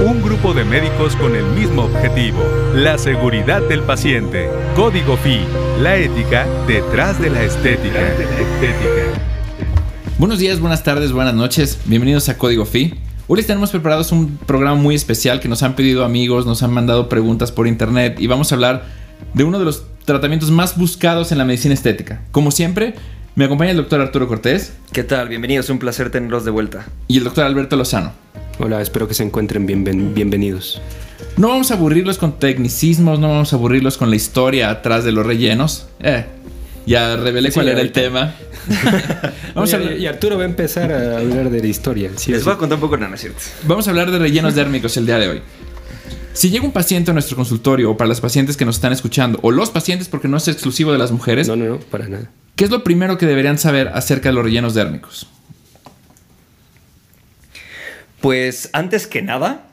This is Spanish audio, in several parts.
Un grupo de médicos con el mismo objetivo, la seguridad del paciente. Código FI, la ética detrás de la estética. Buenos días, buenas tardes, buenas noches. Bienvenidos a Código FI. Hoy les tenemos preparados un programa muy especial que nos han pedido amigos, nos han mandado preguntas por internet y vamos a hablar de uno de los tratamientos más buscados en la medicina estética. Como siempre, me acompaña el doctor Arturo Cortés. ¿Qué tal? Bienvenidos, un placer tenerlos de vuelta. Y el doctor Alberto Lozano. Hola, espero que se encuentren bien, bienvenidos. No vamos a aburrirlos con tecnicismos, no vamos a aburrirlos con la historia atrás de los rellenos. Eh, ya revelé cuál era el tema. vamos a Y Arturo va a empezar a hablar de la historia. Les voy a contar un poco, no, no es cierto. Vamos a hablar de rellenos dérmicos el día de hoy. Si llega un paciente a nuestro consultorio, o para las pacientes que nos están escuchando, o los pacientes, porque no es exclusivo de las mujeres. No, no, no, para nada. ¿Qué es lo primero que deberían saber acerca de los rellenos dérmicos? Pues antes que nada,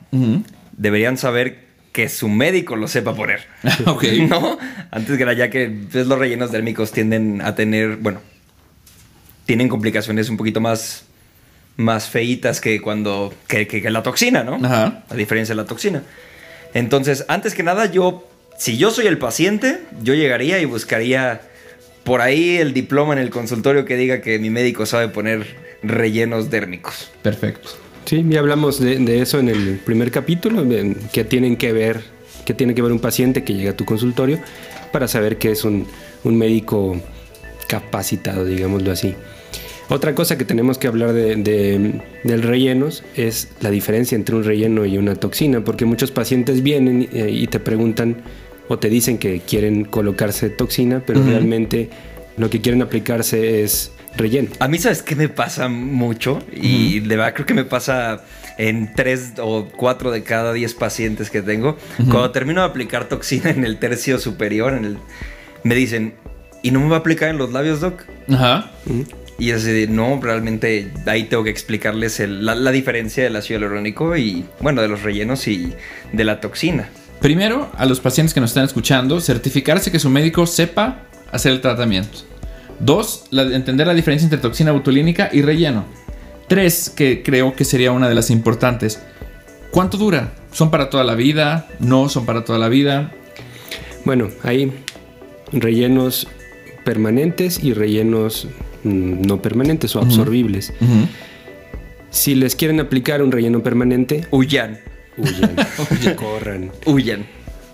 deberían saber que su médico lo sepa poner. ok. ¿No? Antes que nada, ya que pues, los rellenos dérmicos tienden a tener, bueno, tienen complicaciones un poquito más, más feitas que cuando, que, que, la toxina, ¿no? Ajá. A diferencia de la toxina. Entonces, antes que nada, yo, si yo soy el paciente, yo llegaría y buscaría por ahí el diploma en el consultorio que diga que mi médico sabe poner rellenos dérmicos. Perfecto. Sí, ya hablamos de, eso en el primer capítulo, que tienen que ver, que tiene que ver un paciente que llega a tu consultorio para saber que es un, médico capacitado, digámoslo así. Otra cosa que tenemos que hablar de, del rellenos es la diferencia entre un relleno y una toxina, porque muchos pacientes vienen eh, y te preguntan o te dicen que quieren colocarse toxina, pero realmente lo que quieren aplicarse es relleno. A mí, ¿sabes qué me pasa mucho? Y de verdad creo que me pasa en tres o cuatro de cada diez pacientes que tengo. Cuando termino de aplicar toxina en el tercio superior, en el, me dicen, ¿y no me va a aplicar en los labios, doc? Ajá. Y es de, no, realmente ahí tengo que explicarles la, la, diferencia del ácido hialurónico y, bueno, de los rellenos y de la toxina. Primero, a los pacientes que nos están escuchando, certificarse que su médico sepa hacer el tratamiento. Dos, entender la diferencia entre toxina botulínica y relleno. Tres, que creo que sería una de las importantes. ¿Cuánto dura? ¿Son para toda la vida? ¿No son para toda la vida? Bueno, hay rellenos permanentes y rellenos mm, no permanentes o absorbibles. Si les quieren aplicar un relleno permanente, huyan. Huyan. corran. Huyan.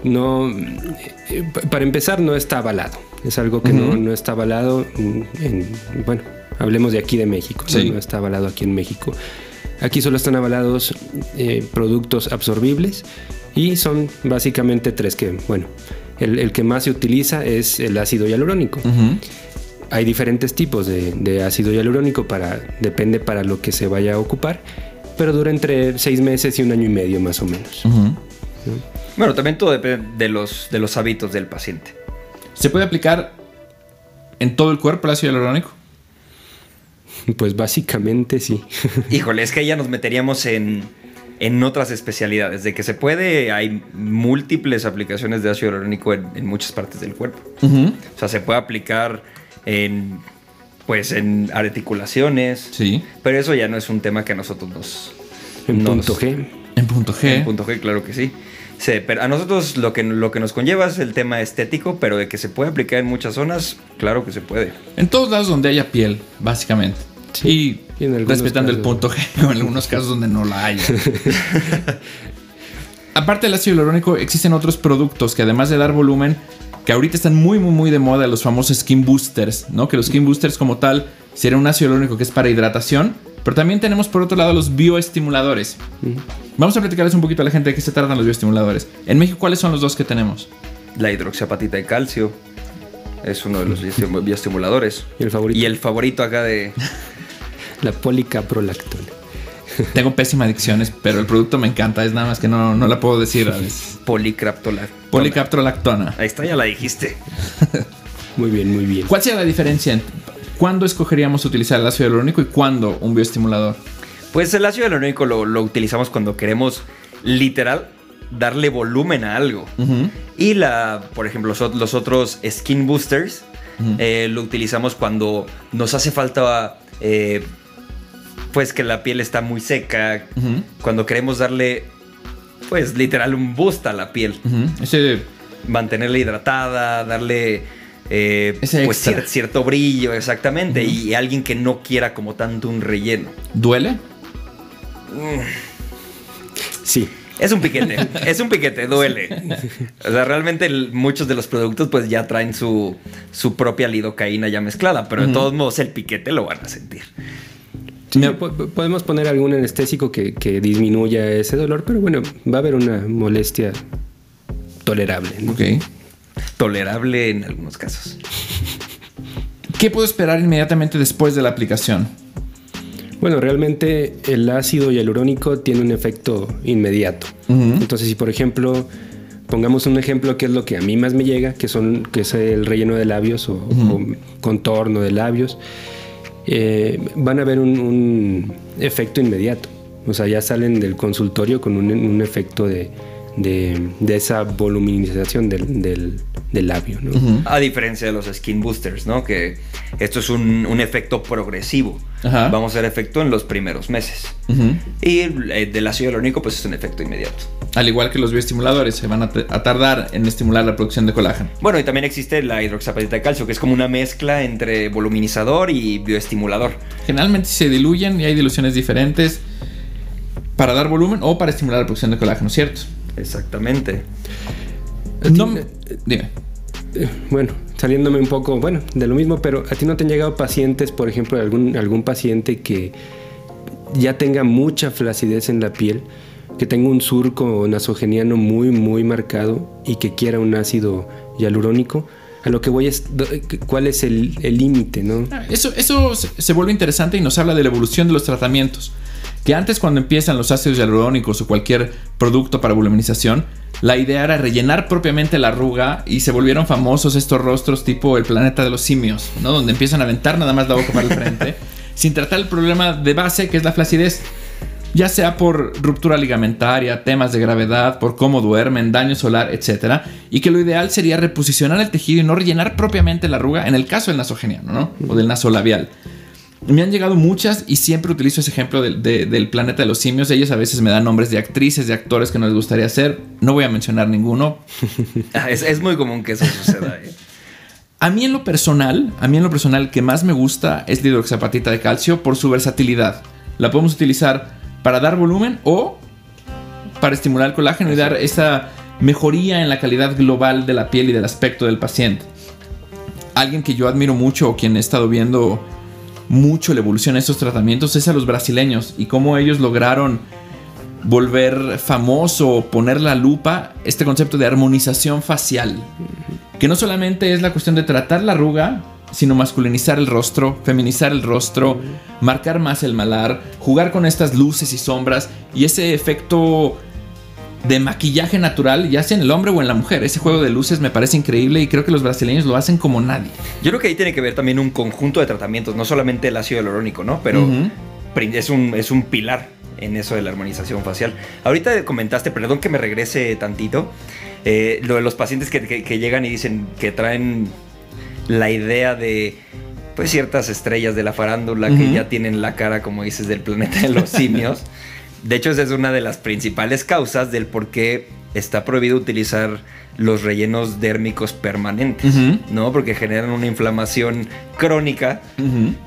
No, eh, para empezar, no está avalado. Es algo que no, está avalado. En, bueno, hablemos de aquí de México. ¿no? está avalado aquí en México. Aquí solo están avalados eh, productos absorbibles y son básicamente tres que, bueno, el, que más se utiliza es el ácido hialurónico. Hay diferentes tipos de, ácido hialurónico para, depende para lo que se vaya a ocupar pero dura entre seis meses y un año y medio más o menos. Bueno, también todo depende de los, de los hábitos del paciente. ¿Se puede aplicar en todo el cuerpo el ácido hialurónico? Pues básicamente sí. Híjole, es que ya nos meteríamos en, en otras especialidades. De que se puede, hay múltiples aplicaciones de ácido hialurónico en, muchas partes del cuerpo. O sea, se puede aplicar en pues en articulaciones. Sí. Pero eso ya no es un tema que a nosotros nos... En punto G. En punto G. En punto G, claro que sí. Sí. pero a nosotros lo que, lo que nos conlleva es el tema estético, pero de que se puede aplicar en muchas zonas, claro que se puede. En todos lados donde haya piel, básicamente. Sí. Y, respetando el punto G, o en algunos casos donde no la haya. Aparte del ácido hialurónico, existen otros productos que además de dar volumen, que ahorita están muy, muy, muy de moda, los famosos skin boosters, ¿no? Que los skin boosters como tal sería un ácido hialurónico que es para hidratación, pero también tenemos por otro lado los bioestimuladores. Vamos a platicarles un poquito a la gente de qué se tratan los bioestimuladores. En México, ¿cuáles son los dos que tenemos? La hidroxiapatita de calcio es uno de los bioestimuladores. ¿Y el favorito? Y el favorito acá de... la policaprolactona. Tengo pésimas adicciones, pero el producto me encanta. Es nada más que no, no la puedo decir a veces. Policaprolactona. Ahí está, ya la dijiste. muy bien, muy bien. ¿Cuál sería la diferencia? ¿Cuándo escogeríamos utilizar el ácido hialurónico y cuándo un bioestimulador? Pues el ácido hialurónico lo, lo utilizamos cuando queremos literal darle volumen a algo. Y la, por ejemplo, los, otros skin boosters eh, lo utilizamos cuando nos hace falta eh, pues que la piel está muy seca, cuando queremos darle pues literal un boost a la piel. Ese Mantenerla hidratada, darle eh, pues, cier- cierto brillo, exactamente. Y alguien que no quiera como tanto un relleno. duele. Sí. Es un piquete, es un piquete, duele. O sea, realmente el- muchos de los productos pues ya traen su, su propia lidocaína ya mezclada, pero de todos modos el piquete lo van a sentir. Sí, Me- po- po- podemos poner algún anestésico que, que disminuya ese dolor, pero bueno, va a haber una molestia tolerable. ¿no? Ok. Tolerable en algunos casos. ¿Qué puedo esperar inmediatamente después de la aplicación? Bueno, realmente el ácido hialurónico tiene un efecto inmediato. Ujú. Entonces, si por ejemplo, pongamos un ejemplo que es lo que a mí más me llega, que son que es el relleno de labios o, o contorno de labios, eh, van a ver un, un efecto inmediato. O sea, ya salen del consultorio con un, un efecto de, de- de esa voluminización del, del- del labio. ¿no? A diferencia de los skin boosters, ¿no? Que esto es un, un efecto progresivo. Ajá. Vamos a ver efecto en los primeros meses. Ujú. Y eh, del ácido hialurónico pues es un efecto inmediato. Al igual que los bioestimuladores, se van a, a tardar en estimular la producción de colágeno. Bueno, y también existe la hidroxapatita de calcio, que es como una mezcla entre voluminizador y bioestimulador. Generalmente se diluyen y hay diluciones diferentes para dar volumen o para estimular la producción de colágeno, ¿cierto? Exactamente. No, me- dime. Eh, bueno, saliéndome un poco, bueno, de lo mismo, pero a ti no te han llegado pacientes, por ejemplo, algún, algún paciente que ya tenga mucha flacidez en la piel, que tenga un surco nasogeniano muy, muy marcado y que quiera un ácido hialurónico. A lo que voy es, do- ¿cuál es el el límite, no? Eso, eso se, se vuelve interesante y nos habla de la evolución de los tratamientos. Que antes cuando empiezan los ácidos hialurónicos o cualquier producto para voluminización, la idea era rellenar propiamente la arruga y se volvieron famosos estos rostros tipo el planeta de los simios, ¿no? Donde empiezan a aventar nada más la boca para el frente, sin tratar el problema de base que es la flacidez. Ya sea por ruptura ligamentaria, temas de gravedad, por cómo duermen, daño solar, etc. Y que lo ideal sería reposicionar el tejido y no rellenar propiamente la arruga en el caso del nasogeniano, ¿no? O del nasolabial. Me han llegado muchas y siempre utilizo ese ejemplo del- de- del planeta de los simios. Ellos a veces me dan nombres de actrices, de actores que no les gustaría hacer. No voy a mencionar ninguno. Ah, Es, es muy común que eso suceda. ¿eh? A mí en lo personal, a mí en lo personal que más me gusta es la hidroxapatita de calcio por su versatilidad. La podemos utilizar para dar volumen o para estimular el colágeno y dar esa mejoría en la calidad global de la piel y del aspecto del paciente. Alguien que yo admiro mucho o quien he estado viendo mucho la evolución de estos tratamientos es a los brasileños y cómo ellos lograron volver famoso, poner la lupa, este concepto de armonización facial. Que no solamente es la cuestión de tratar la arruga, sino masculinizar el rostro, feminizar el rostro, marcar más el malar, jugar con estas luces y sombras y ese efecto de maquillaje natural, ya sea en el hombre o en la mujer. Ese juego de luces me parece increíble y creo que los brasileños lo hacen como nadie. Yo creo que ahí tiene que ver también un conjunto de tratamientos, no solamente el ácido hialurónico, ¿no? Pero es, un, es un pilar en eso de la armonización facial. Ahorita comentaste, perdón que me regrese tantito, eh, lo de los pacientes que, que- que llegan y dicen que traen la idea de pues ciertas estrellas de la farándula que ya tienen la cara, como dices, del planeta de los simios. De hecho, esa es una de las principales causas del por qué está prohibido utilizar los rellenos dérmicos permanentes. ¿no? Porque generan una inflamación crónica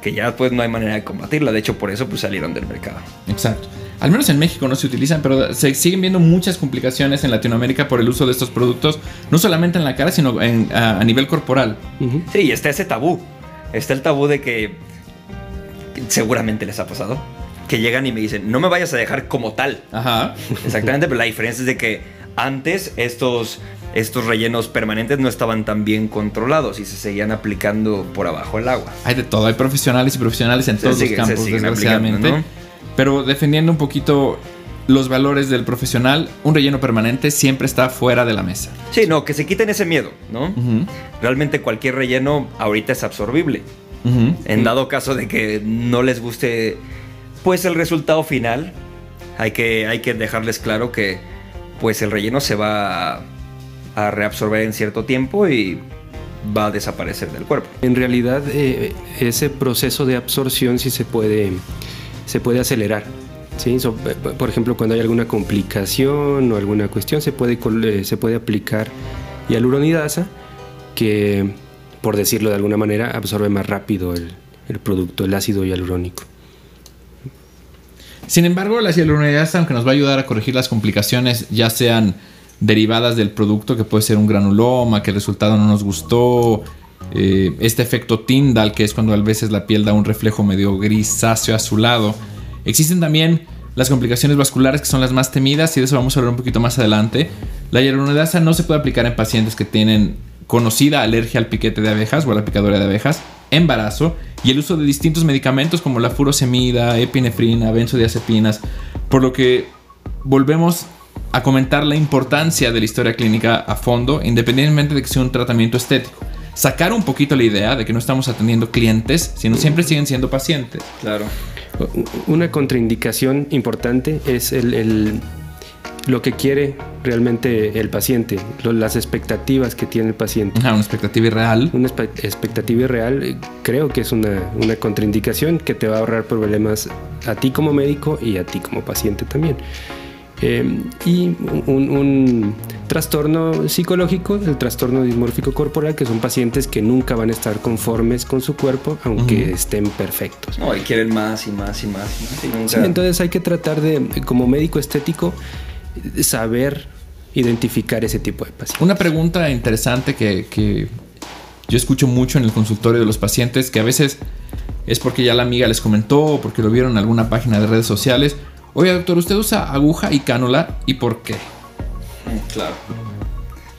que ya pues no hay manera de combatirla. De hecho, por eso pues salieron del mercado. Exacto. Al menos en México no se utilizan, pero se siguen viendo muchas complicaciones en Latinoamérica por el uso de estos productos, no solamente en la cara, sino en- a, a nivel corporal. Sí, y está ese tabú. Está el tabú de que que seguramente les ha pasado. Que llegan y me dicen, no me vayas a dejar como tal. Ajá. Exactamente, pero la diferencia es de que antes estos, estos rellenos permanentes no estaban tan bien controlados y se seguían aplicando por abajo del agua. Hay de todo, hay profesionales y profesionales en Se todos los campos, desgraciadamente. Pero defendiendo un poquito los valores del profesional, un relleno permanente siempre está fuera de la mesa. Sí, no, que se quiten ese miedo, ¿no? Realmente cualquier relleno ahorita es absorbible. En dado caso de que no les guste pues el resultado final, hay que, hay que dejarles claro que pues el relleno se va a, reabsorber en cierto tiempo y va a desaparecer del cuerpo. En realidad, eh, ese proceso de absorción sí se puede, se puede acelerar. Sí, por ejemplo, cuando hay alguna complicación o alguna cuestión, se puede, eh, se puede aplicar hialuronidasa, que, por decirlo de alguna manera, absorbe más rápido el, el producto, el ácido hialurónico. Sin embargo, la hialuronidasa, aunque nos va a ayudar a corregir las complicaciones, ya sean derivadas del producto, que puede ser un granuloma, que el resultado no nos gustó, eh, este efecto Tyndall, que es cuando a veces la piel da un reflejo medio grisáceo azulado. Existen también las complicaciones vasculares, que son las más temidas, y de eso vamos a hablar un poquito más adelante. La hialuronidasa no se puede aplicar en pacientes que tienen conocida alergia al piquete de abejas o a la picadura de abejas, embarazo y el uso de distintos medicamentos como la furosemida, epinefrina, benzodiazepinas, por lo que volvemos a comentar la importancia de la historia clínica a fondo, independientemente de que sea un tratamiento estético. Sacar un poquito la idea de que no estamos atendiendo clientes, sino siempre siguen siendo pacientes. Claro. Una contraindicación importante es el, el- lo que quiere realmente el paciente, lo- las expectativas que tiene el paciente. Ajá, una expectativa irreal. Una expectativa irreal creo que es una, una contraindicación que te va a ahorrar problemas a ti como médico y a ti como paciente también. Eh, y un, un trastorno psicológico, el trastorno dismórfico corporal, que son pacientes que nunca van a estar conformes con su cuerpo, aunque estén perfectos. No, y quieren más y más y más y más. y nunca- Sí, entonces hay que tratar de, como médico estético, saber identificar ese tipo de pacientes. Una pregunta interesante que, que yo escucho mucho en el consultorio de los pacientes, que a veces es porque ya la amiga les comentó o porque lo vieron en alguna página de redes sociales. Oye, doctor, ¿usted usa aguja y cánula? ¿Y por qué? Claro.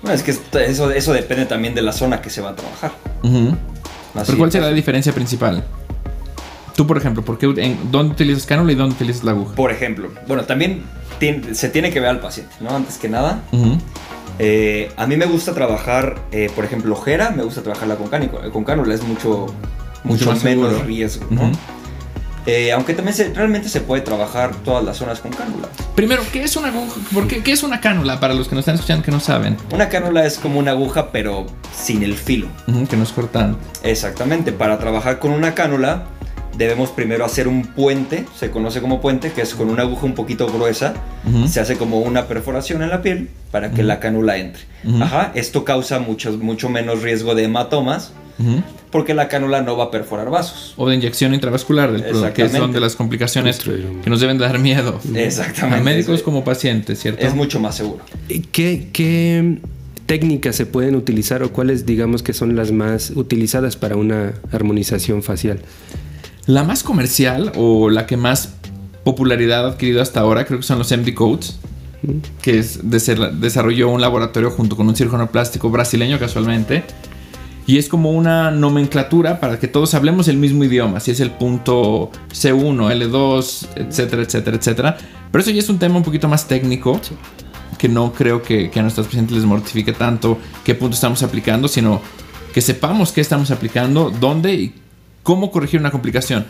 Bueno, es que eso, eso depende también de la zona que se va a trabajar. ¿Pero cuál será la diferencia principal? Tú, por ejemplo, ¿por qué, en, ¿dónde utilizas cánula y dónde utilizas la aguja? Por ejemplo, bueno, también tien- se tiene que ver al paciente, ¿no? Antes que nada. Ujú. Eh, a mí me gusta trabajar, eh, por ejemplo, ojera, me gusta trabajarla con, cánico- con cánula, es mucho, mucho, más menos seguro. riesgo, ¿no? Ujú. Eh, aunque también se- realmente se puede trabajar todas las zonas con cánula. Primero, ¿qué es una aguja? ¿Por qué, ¿Qué es una cánula? Para los que nos están escuchando que no saben. Una cánula es como una aguja, pero sin el filo. Ujú, que nos cortan. Exactamente, para trabajar con una cánula debemos primero hacer un puente, se conoce como puente, que es con una aguja un poquito gruesa, Ujú. se hace como una perforación en la piel para que Ujú. la cánula entre. Ujú. Ajá, esto causa mucho, mucho menos riesgo de hematomas porque la cánula no va a perforar vasos. O de inyección intravascular del producto, que son de las complicaciones que nos deben dar miedo. Exactamente. A médicos Es- como pacientes, ¿cierto? Es mucho más seguro. ¿Qué, qué técnicas se pueden utilizar o cuáles digamos que son las más utilizadas para una armonización facial? La más comercial o la que más popularidad ha adquirido hasta ahora creo que son los MD Codes, que es, desarrolló un laboratorio junto con un cirujano plástico brasileño casualmente. Y es como una nomenclatura para que todos hablemos el mismo idioma, si es el punto C1, L2, etcétera, etcétera, etcétera. Pero eso ya es un tema un poquito más técnico, que no creo que, que a nuestros pacientes les mortifique tanto qué punto estamos aplicando, sino que sepamos qué estamos aplicando, dónde y cómo corregir una complicación.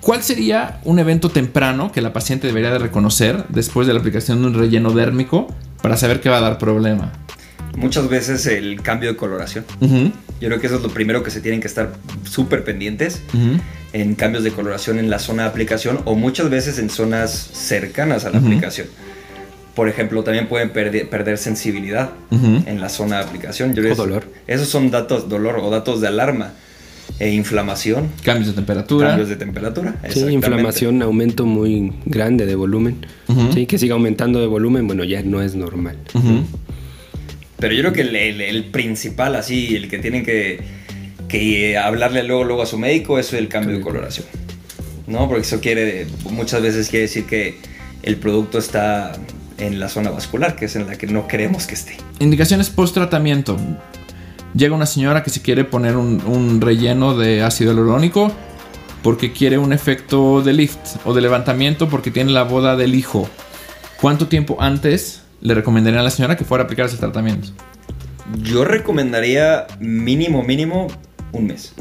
¿Cuál sería un evento temprano que la paciente debería de reconocer después de la aplicación de un relleno dérmico para saber que va a dar problema? Muchas veces el cambio de coloración. Yo creo que eso es lo primero que se tienen que estar súper pendientes en cambios de coloración en la zona de aplicación o muchas veces en zonas cercanas a la aplicación. Por ejemplo, también pueden perder, perder sensibilidad en la zona de aplicación. Yo O dolor. Esos son datos, dolor o datos de alarma. E inflamación, Cambios de temperatura. cambios de temperatura. Sí, inflamación, aumento muy grande de volumen. Ujú. Sí, que siga aumentando de volumen, bueno, ya no es normal. Ujú. Pero yo creo que el, el- el principal, así, el que tienen que, que hablarle luego, luego a su médico es el cambio de coloración. ¿No? Porque eso quiere, muchas veces quiere decir que el producto está en la zona vascular, que es en la que no queremos que esté. Indicaciones post tratamiento. Llega una señora que se quiere poner un, un relleno de ácido hialurónico porque quiere un efecto de lift o de levantamiento porque tiene la boda del hijo. ¿Cuánto tiempo antes le recomendaría a la señora que fuera a aplicar ese tratamiento? Yo recomendaría mínimo, mínimo un mes.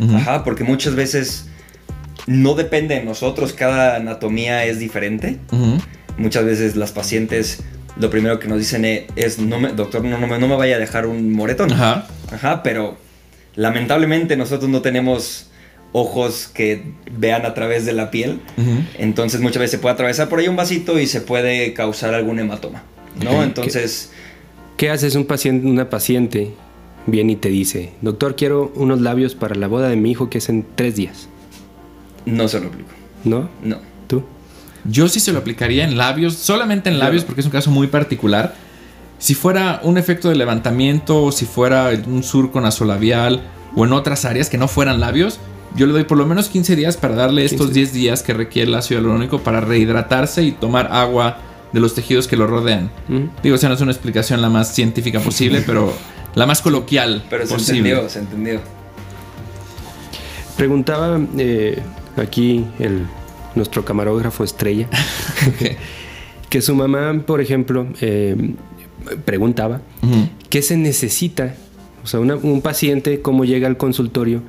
Ujú. Ajá, porque muchas veces no depende de nosotros, cada anatomía es diferente. Ujú. Muchas veces las pacientes lo primero que nos dicen es, no me, doctor, no, no me, no me vaya a dejar un moretón. Ajá. Ajá, pero lamentablemente nosotros no tenemos ojos que vean a través de la piel. Entonces muchas veces se puede atravesar por ahí un vasito y se puede causar algún hematoma. ¿no? Entonces... ¿Qué, haces un paciente, una paciente viene y te dice, doctor, quiero unos labios para la boda de mi hijo que es en tres días? No se lo aplico. ¿No? No. ¿Tú? Yo sí se lo aplicaría en labios, solamente en labios, porque es un caso muy particular. Si fuera un efecto de levantamiento, o si fuera un surco nasolabial, o en otras áreas que no fueran labios, yo le doy por lo menos 15 días para darle estos 10 días que requiere el ácido hialurónico para rehidratarse y tomar agua de los tejidos que lo rodean. Digo, esa no es una explicación la más científica posible, pero la más coloquial pero se posible. entendió, se entendió. Preguntaba eh, aquí el, nuestro camarógrafo estrella que su mamá, por ejemplo, eh, preguntaba qué se necesita, o sea, un paciente cómo llega al consultorio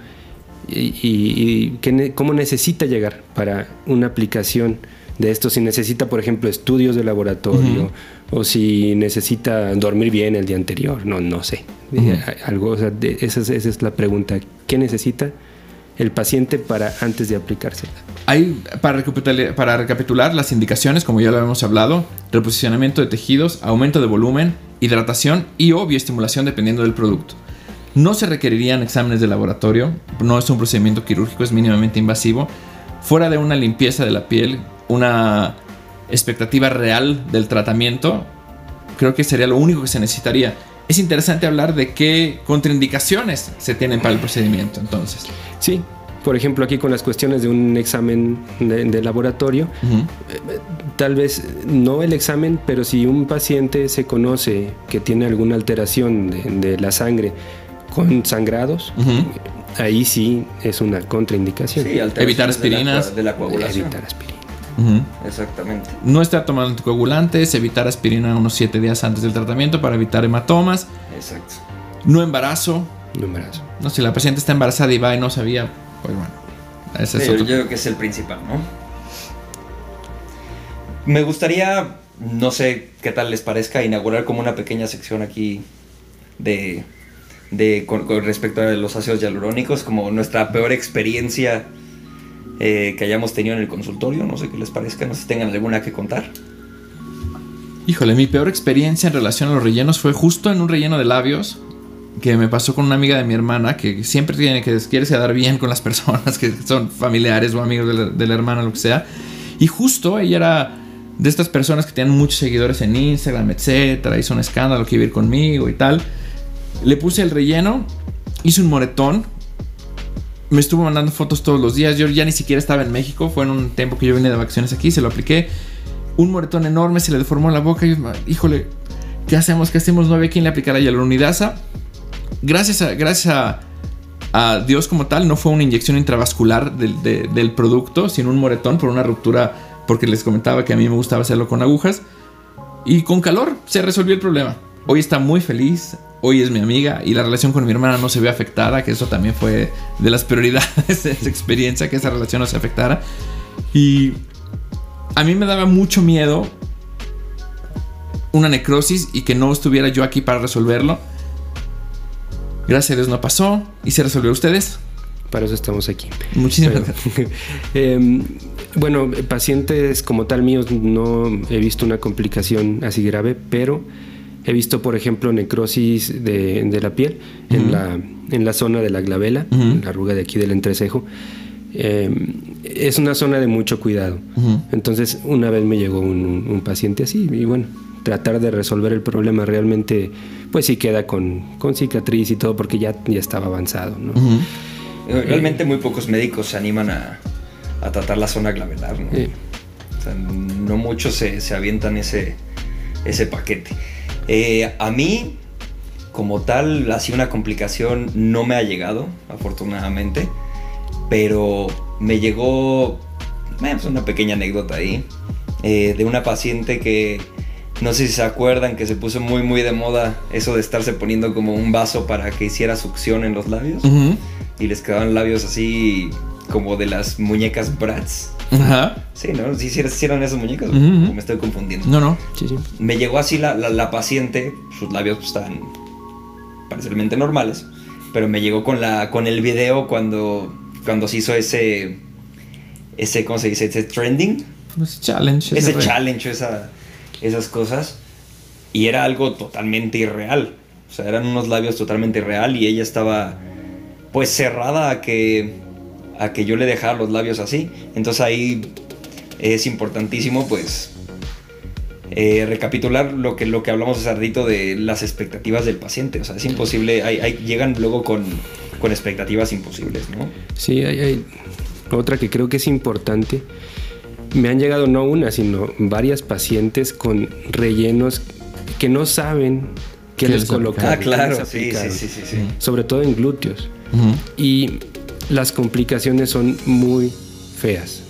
y, cómo necesita llegar para una aplicación de esto, si necesita, por ejemplo, estudios de laboratorio o si necesita dormir bien el día anterior, no, no sé. Algo, esa, es, la pregunta. ¿Qué necesita el paciente para antes de aplicársela? Hay, para recapitular, para recapitular las indicaciones, como ya lo hemos hablado, reposicionamiento de tejidos, aumento de volumen, hidratación y o bioestimulación dependiendo del producto. No se requerirían exámenes de laboratorio, no es un procedimiento quirúrgico, es mínimamente invasivo. Fuera de una limpieza de la piel, una expectativa real del tratamiento, creo que sería lo único que se necesitaría. Es interesante hablar de qué contraindicaciones se tienen para el procedimiento, entonces. Sí, por ejemplo, aquí con las cuestiones de un examen de, laboratorio, eh, tal vez no el examen, pero si un paciente se conoce que tiene alguna alteración de la sangre, con sangrados, ahí sí es una contraindicación. Evitar aspirinas. De la, coagulación. Evitar Exactamente. No estar tomando anticoagulantes, evitar aspirina unos 7 días antes del tratamiento para evitar hematomas. Exacto. No embarazo. No embarazo. No, si la paciente está embarazada y va y no sabía, pues bueno. Ese es otro. Yo creo que es el principal, ¿no? Me gustaría, no sé qué tal les parezca, inaugurar como una pequeña sección aquí de de, con, respecto a los ácidos hialurónicos, como nuestra peor experiencia eh, que hayamos tenido en el consultorio. No sé qué les parezca, no sé si tengan alguna que contar. Híjole, mi peor experiencia en relación a los rellenos fue justo en un relleno de labios que me pasó con una amiga de mi hermana que siempre tiene que quiere quedar bien con las personas que son familiares o amigos de la, de la hermana, lo que sea. Y justo ella era de estas personas que tienen muchos seguidores en Instagram, etcétera, hizo un escándalo que iba a ir conmigo y tal. Le puse el relleno, hice un moretón. Me estuvo mandando fotos todos los días. Yo ya ni siquiera estaba en México. Fue en un tiempo que yo vine de vacaciones aquí. Se lo apliqué. Un moretón enorme. Se le deformó la boca. Y híjole, ¿qué hacemos? ¿Qué hacemos? No había quien le aplicara hialuronidasa. Gracias a, gracias a, Dios como tal, no fue una inyección intravascular del, del producto, sino un moretón por una ruptura. Porque les comentaba que a mí me gustaba hacerlo con agujas. Y con calor se resolvió el problema. Hoy está muy feliz, hoy es mi amiga y la relación con mi hermana no se ve afectada, que eso también fue de las prioridades de esa experiencia, que esa relación no se afectara. Y a mí me daba mucho miedo una necrosis y que no estuviera yo aquí para resolverlo. Gracias a Dios no pasó y se resolvió ustedes. Para eso estamos aquí. Muchísimas gracias. Em, bueno, pacientes como tal míos no he visto una complicación así grave, pero He visto, por ejemplo, necrosis de, la piel en, la, en la zona de la glabela, la arruga de aquí del entrecejo. Em, es una zona de mucho cuidado. Entonces, una vez me llegó un, paciente así y bueno, tratar de resolver el problema realmente, pues sí queda con, con cicatriz y todo porque ya, ya estaba avanzado. ¿no? Eh, realmente muy pocos médicos se animan a, a tratar la zona glabelar. ¿no? O sea, no muchos se, se avientan ese, ese paquete. Eh, a mí, como tal, así una complicación no me ha llegado, afortunadamente, pero me llegó eh, una pequeña anécdota ahí, eh, de una paciente que no sé si se acuerdan que se puso muy muy de moda eso de estarse poniendo como un vaso para que hiciera succión en los labios y les quedaban labios así como de las muñecas Bratz. Ajá. Sí, ¿no? ¿Sí, sí eran esas muñecas? me estoy confundiendo? No, no. Sí, sí. Me llegó así la, la, paciente, sus labios pues, estaban parcialmente normales, pero me llegó con, la, con el video cuando cuando se hizo ese, ese, ¿cómo se dice? Ese trending. Ese challenge. Ese challenge, esa, esas cosas. Y era algo totalmente irreal. O sea, eran unos labios totalmente irreal y ella estaba pues cerrada a que, a que yo le dejara los labios así. Entonces ahí es importantísimo pues eh, recapitular lo que, lo que hablamos hace ratito de las expectativas del paciente. O sea, es imposible, hay, hay- llegan luego con, con expectativas imposibles, ¿no? Sí, hay, hay otra que creo que es importante. Me han llegado no una, sino varias pacientes con rellenos que no saben qué ¿Qué les colocaron. Ah, claro, sí, sí, sí, sí, sí. Sobre todo en glúteos. Y las complicaciones son muy feas.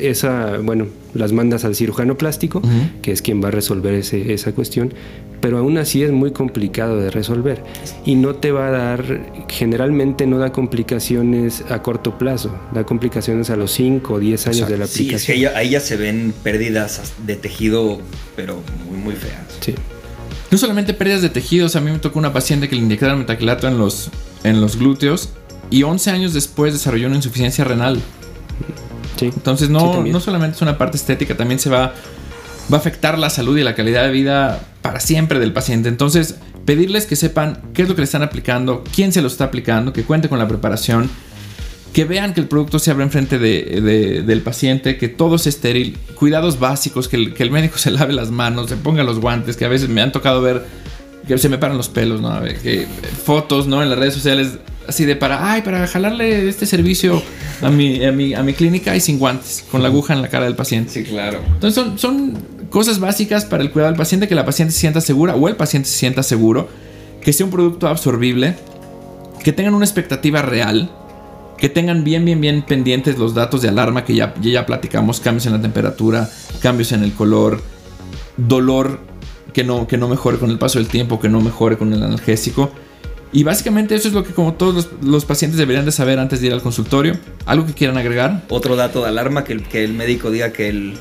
Esa, bueno, las mandas al cirujano plástico, Ujú. que es quien va a resolver ese- esa cuestión, pero aún así es muy complicado de resolver y no te va a dar, generalmente no da complicaciones a corto plazo, da complicaciones a los 5 o 10 años de la Sí, es que aplicación. ahí, ahí ya se ven pérdidas de tejido, pero muy, muy feas. Sí. No solamente pérdidas de tejidos, a mí me tocó una paciente que le inyectaron metacrilato en los, en los glúteos y 11 años después desarrolló una insuficiencia renal. Sí. Entonces no, no solamente es una parte estética, también se va, va a afectar la salud y la calidad de vida para siempre del paciente. Entonces, pedirles que sepan qué es lo que le están aplicando, quién se lo está aplicando, que cuente con la preparación, que vean que el producto se abre enfrente de, de- del paciente, que todo es estéril, cuidados básicos, que el, que el médico se lave las manos, se ponga los guantes, que a veces me han tocado ver que se me paran los pelos, ¿no? Que fotos, ¿no? En las redes sociales, así de para, ay, para jalarle este servicio a mi, a mi, a mi clínica y sin guantes, con la aguja en la cara del paciente. Sí, claro. Entonces son, son cosas básicas para el cuidado del paciente, que la paciente se sienta segura o el paciente se sienta seguro, que sea un producto absorbible, que tengan una expectativa real, que tengan bien, bien, bien pendientes los datos de alarma que ya, ya, ya platicamos, cambios en la temperatura, cambios en el color, dolor que no, que no mejore con el paso del tiempo, que no mejore con el analgésico. Y básicamente eso es lo que como todos los, los pacientes deberían de saber antes de ir al consultorio. ¿Algo que quieran agregar? Otro dato de alarma, que el, que el médico diga que el,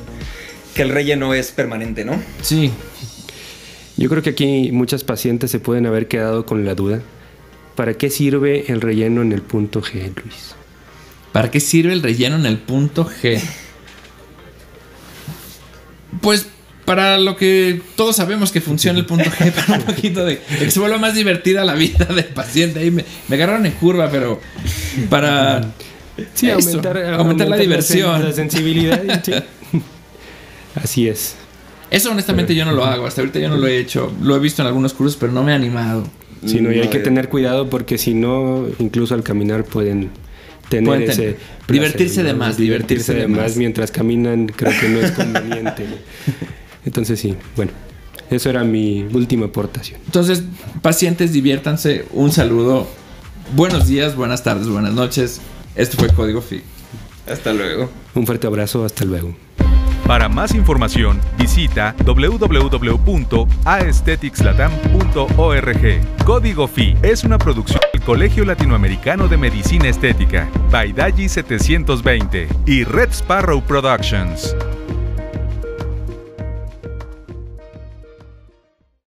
que el relleno es permanente, ¿no? Sí, Yo creo que aquí muchas pacientes se pueden haber quedado con la duda. ¿Para qué sirve el relleno en el punto G, Luis? ¿Para qué sirve el relleno en el punto G? Pues para lo que todos sabemos que funciona el punto G, para un poquito de, de que se vuelva más divertida la vida del paciente. Ahí me, me agarraron en curva, pero para Sí, eso, aumentar, aumentar la diversión. La sensibilidad. sí. Así es. Eso honestamente yo no lo hago, hasta ahorita yo no lo he hecho. Lo he visto en algunos cursos, pero no me he animado. Sí, no, y hay que tener cuidado porque si no, incluso al caminar pueden tener Pueden ese placer, divertirse de más, divertirse de más. mientras caminan, creo que no es conveniente. Entonces sí, bueno, eso era mi última aportación. Entonces, pacientes, diviértanse. Un saludo. Buenos días, buenas tardes, buenas noches. Esto fue Código FI. Hasta luego. Un fuerte abrazo, hasta luego. Para más información, visita www.aestheticslatam.org. Código FI es una producción del Colegio Latinoamericano de Medicina Estética, Baidaji 720 y Red Sparrow Productions.